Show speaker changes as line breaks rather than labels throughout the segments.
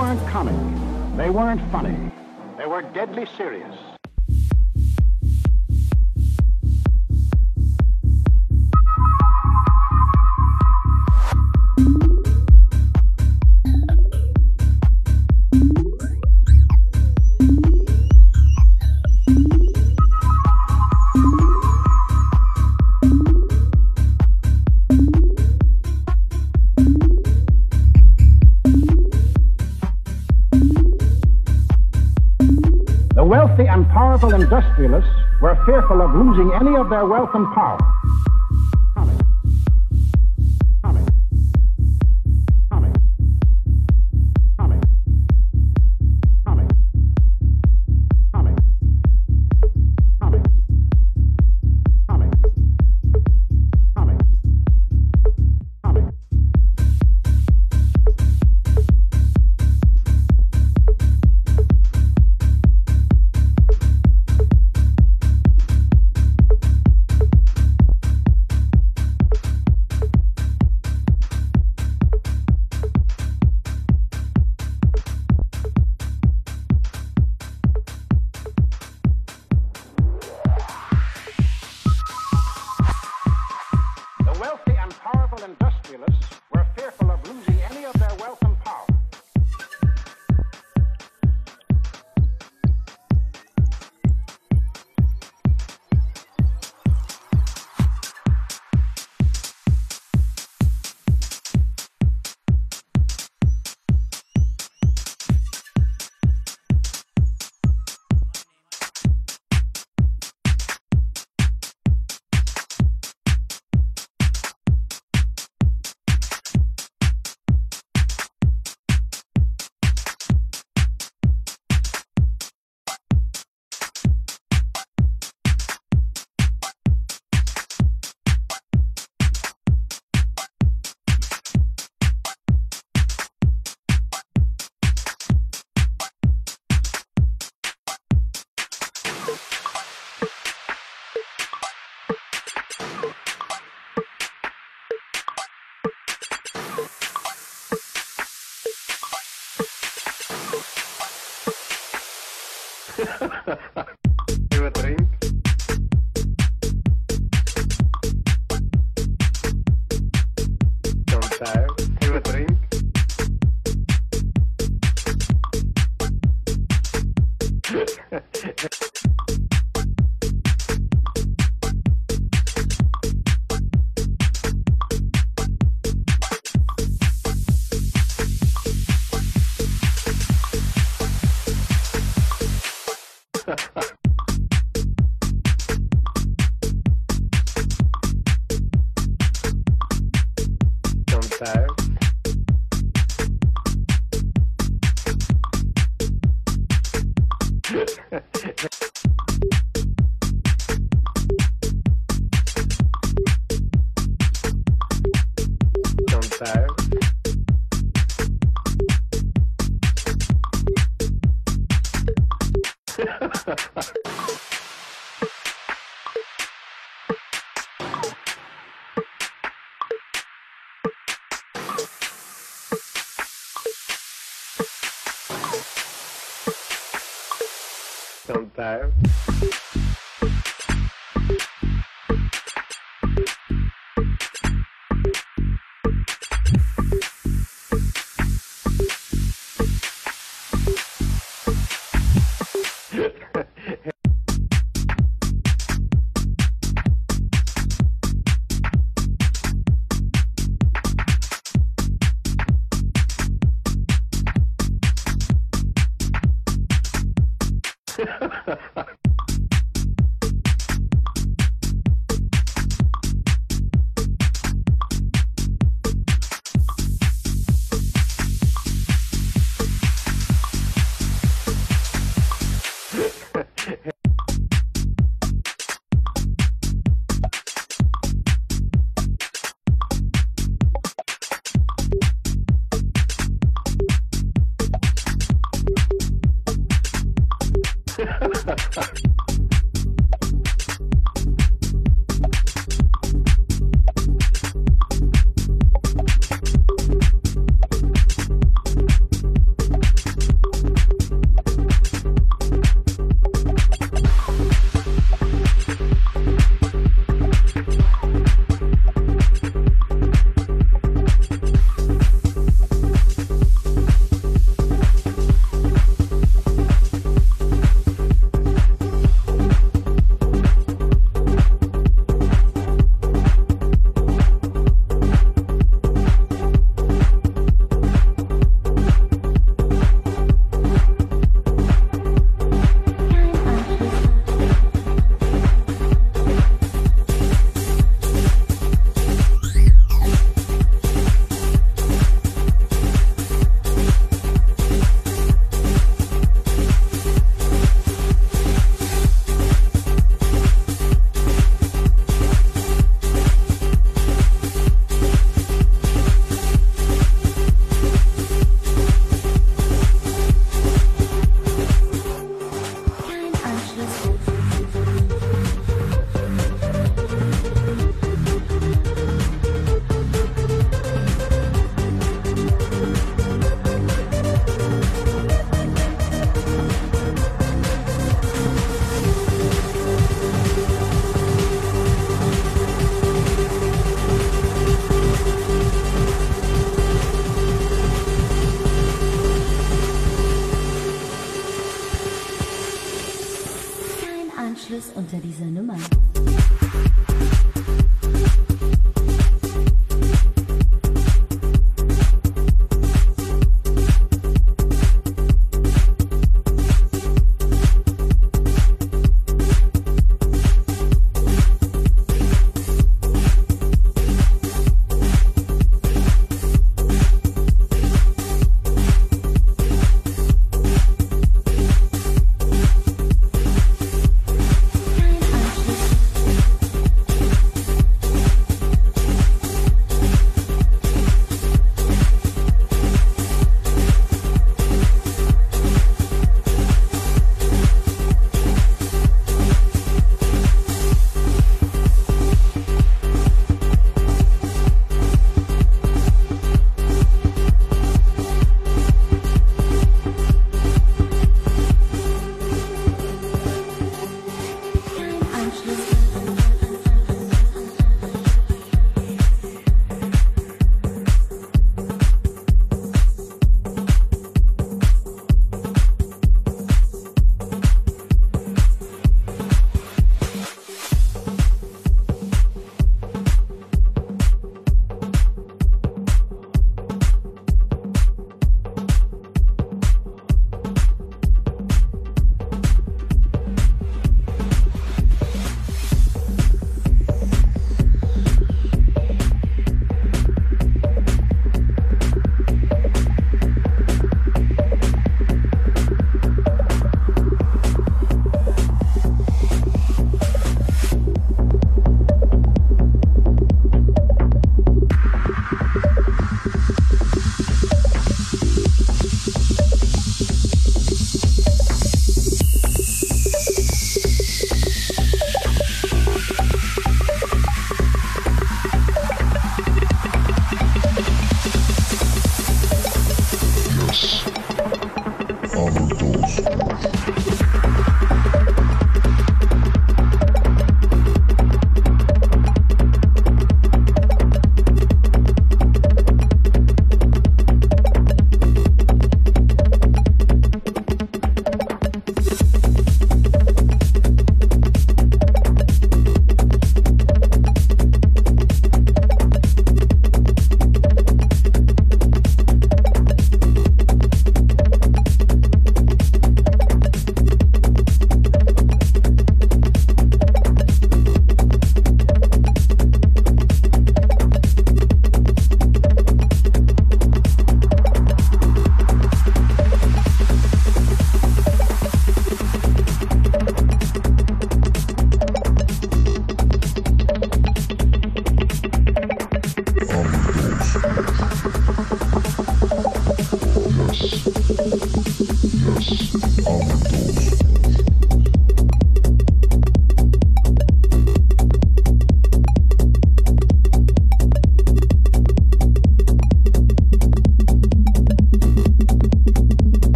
weren't comic. They weren't funny. They were deadly serious. losing any of their wealth and power.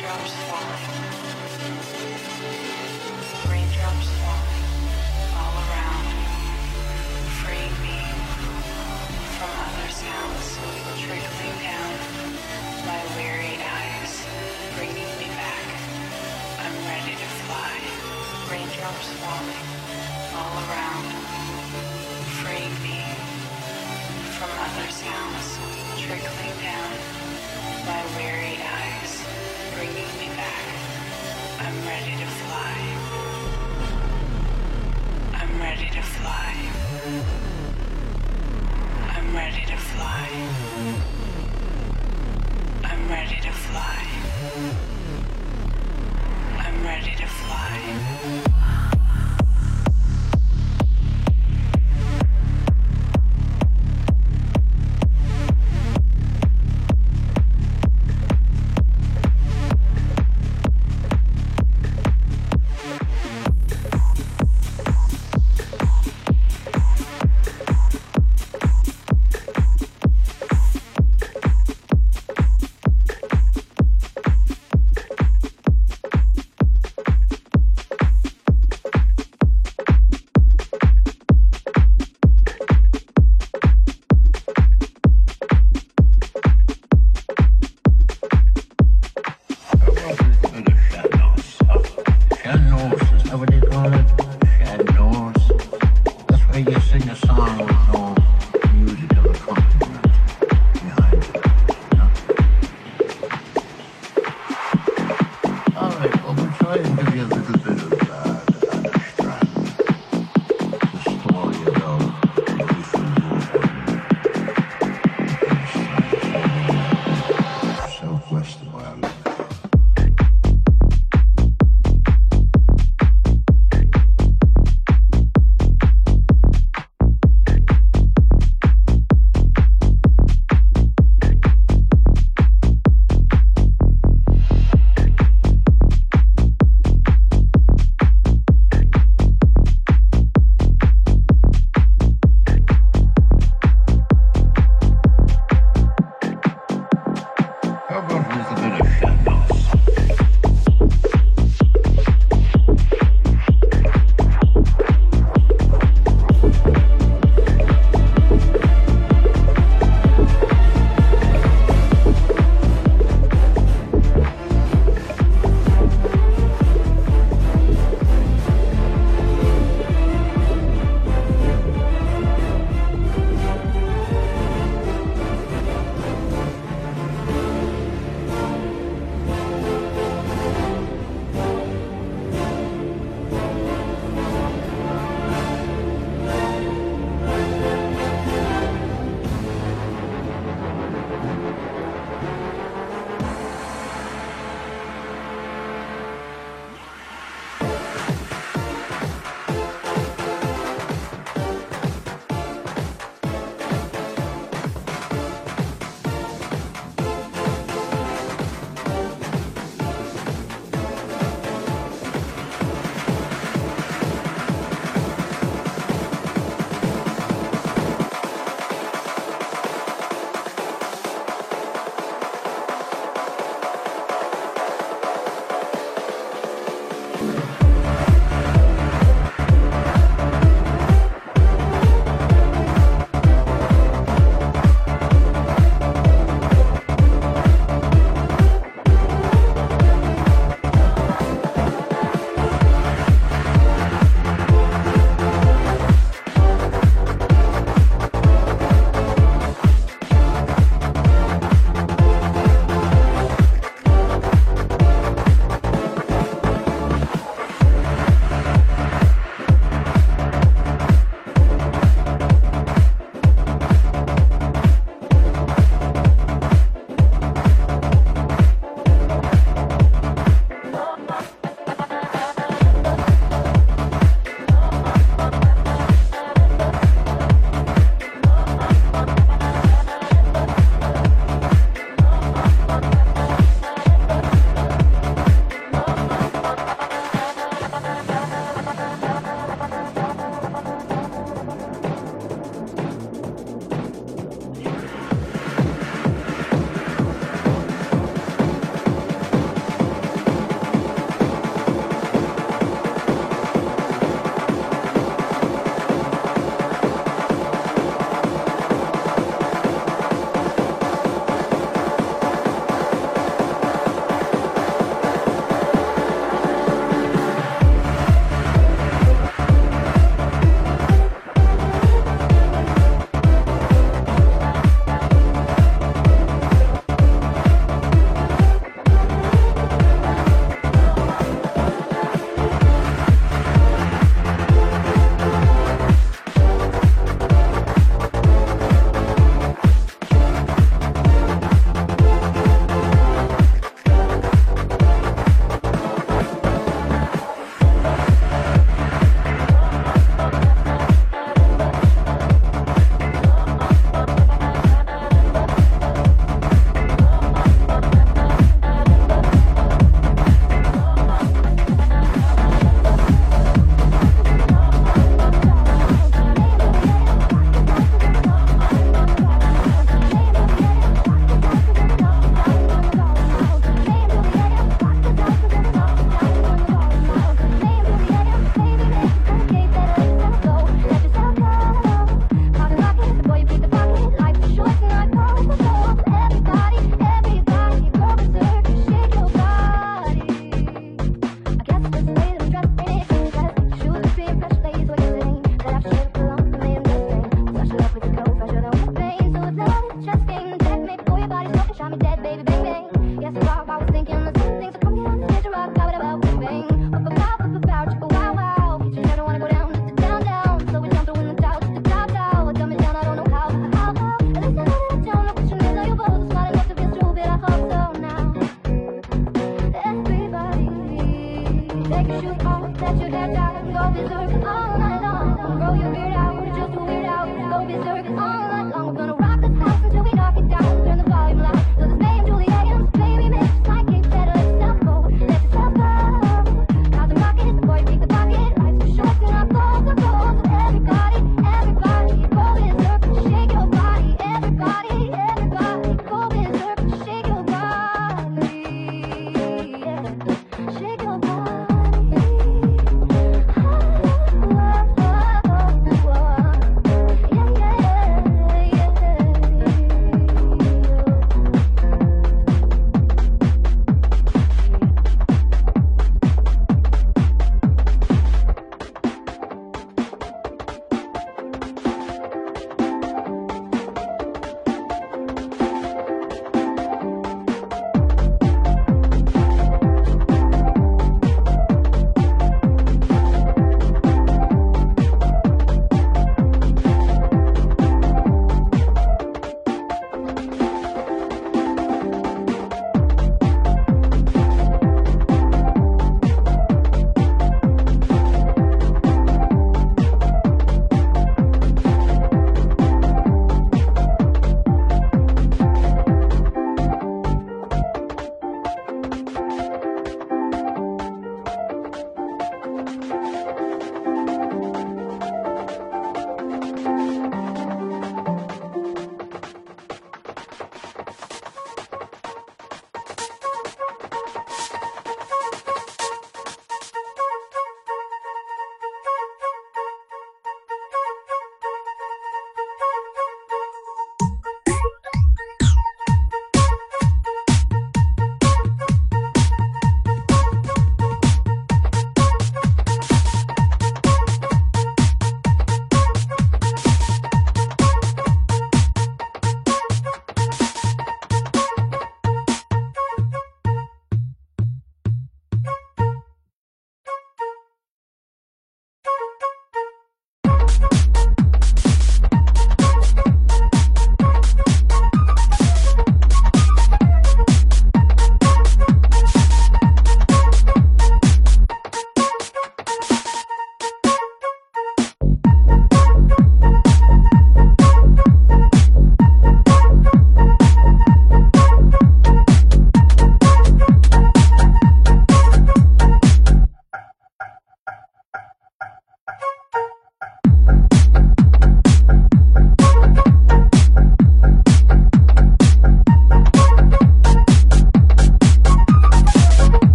Raindrops falling. Raindrops falling all around, freeing me from other sounds trickling down my weary eyes, bringing me back. I'm ready to fly. Raindrops falling all around, freeing me from other sounds trickling down my weary eyes. ready to fly. I'm ready to fly. I'm ready to fly. I'm ready to fly. I'm ready to fly.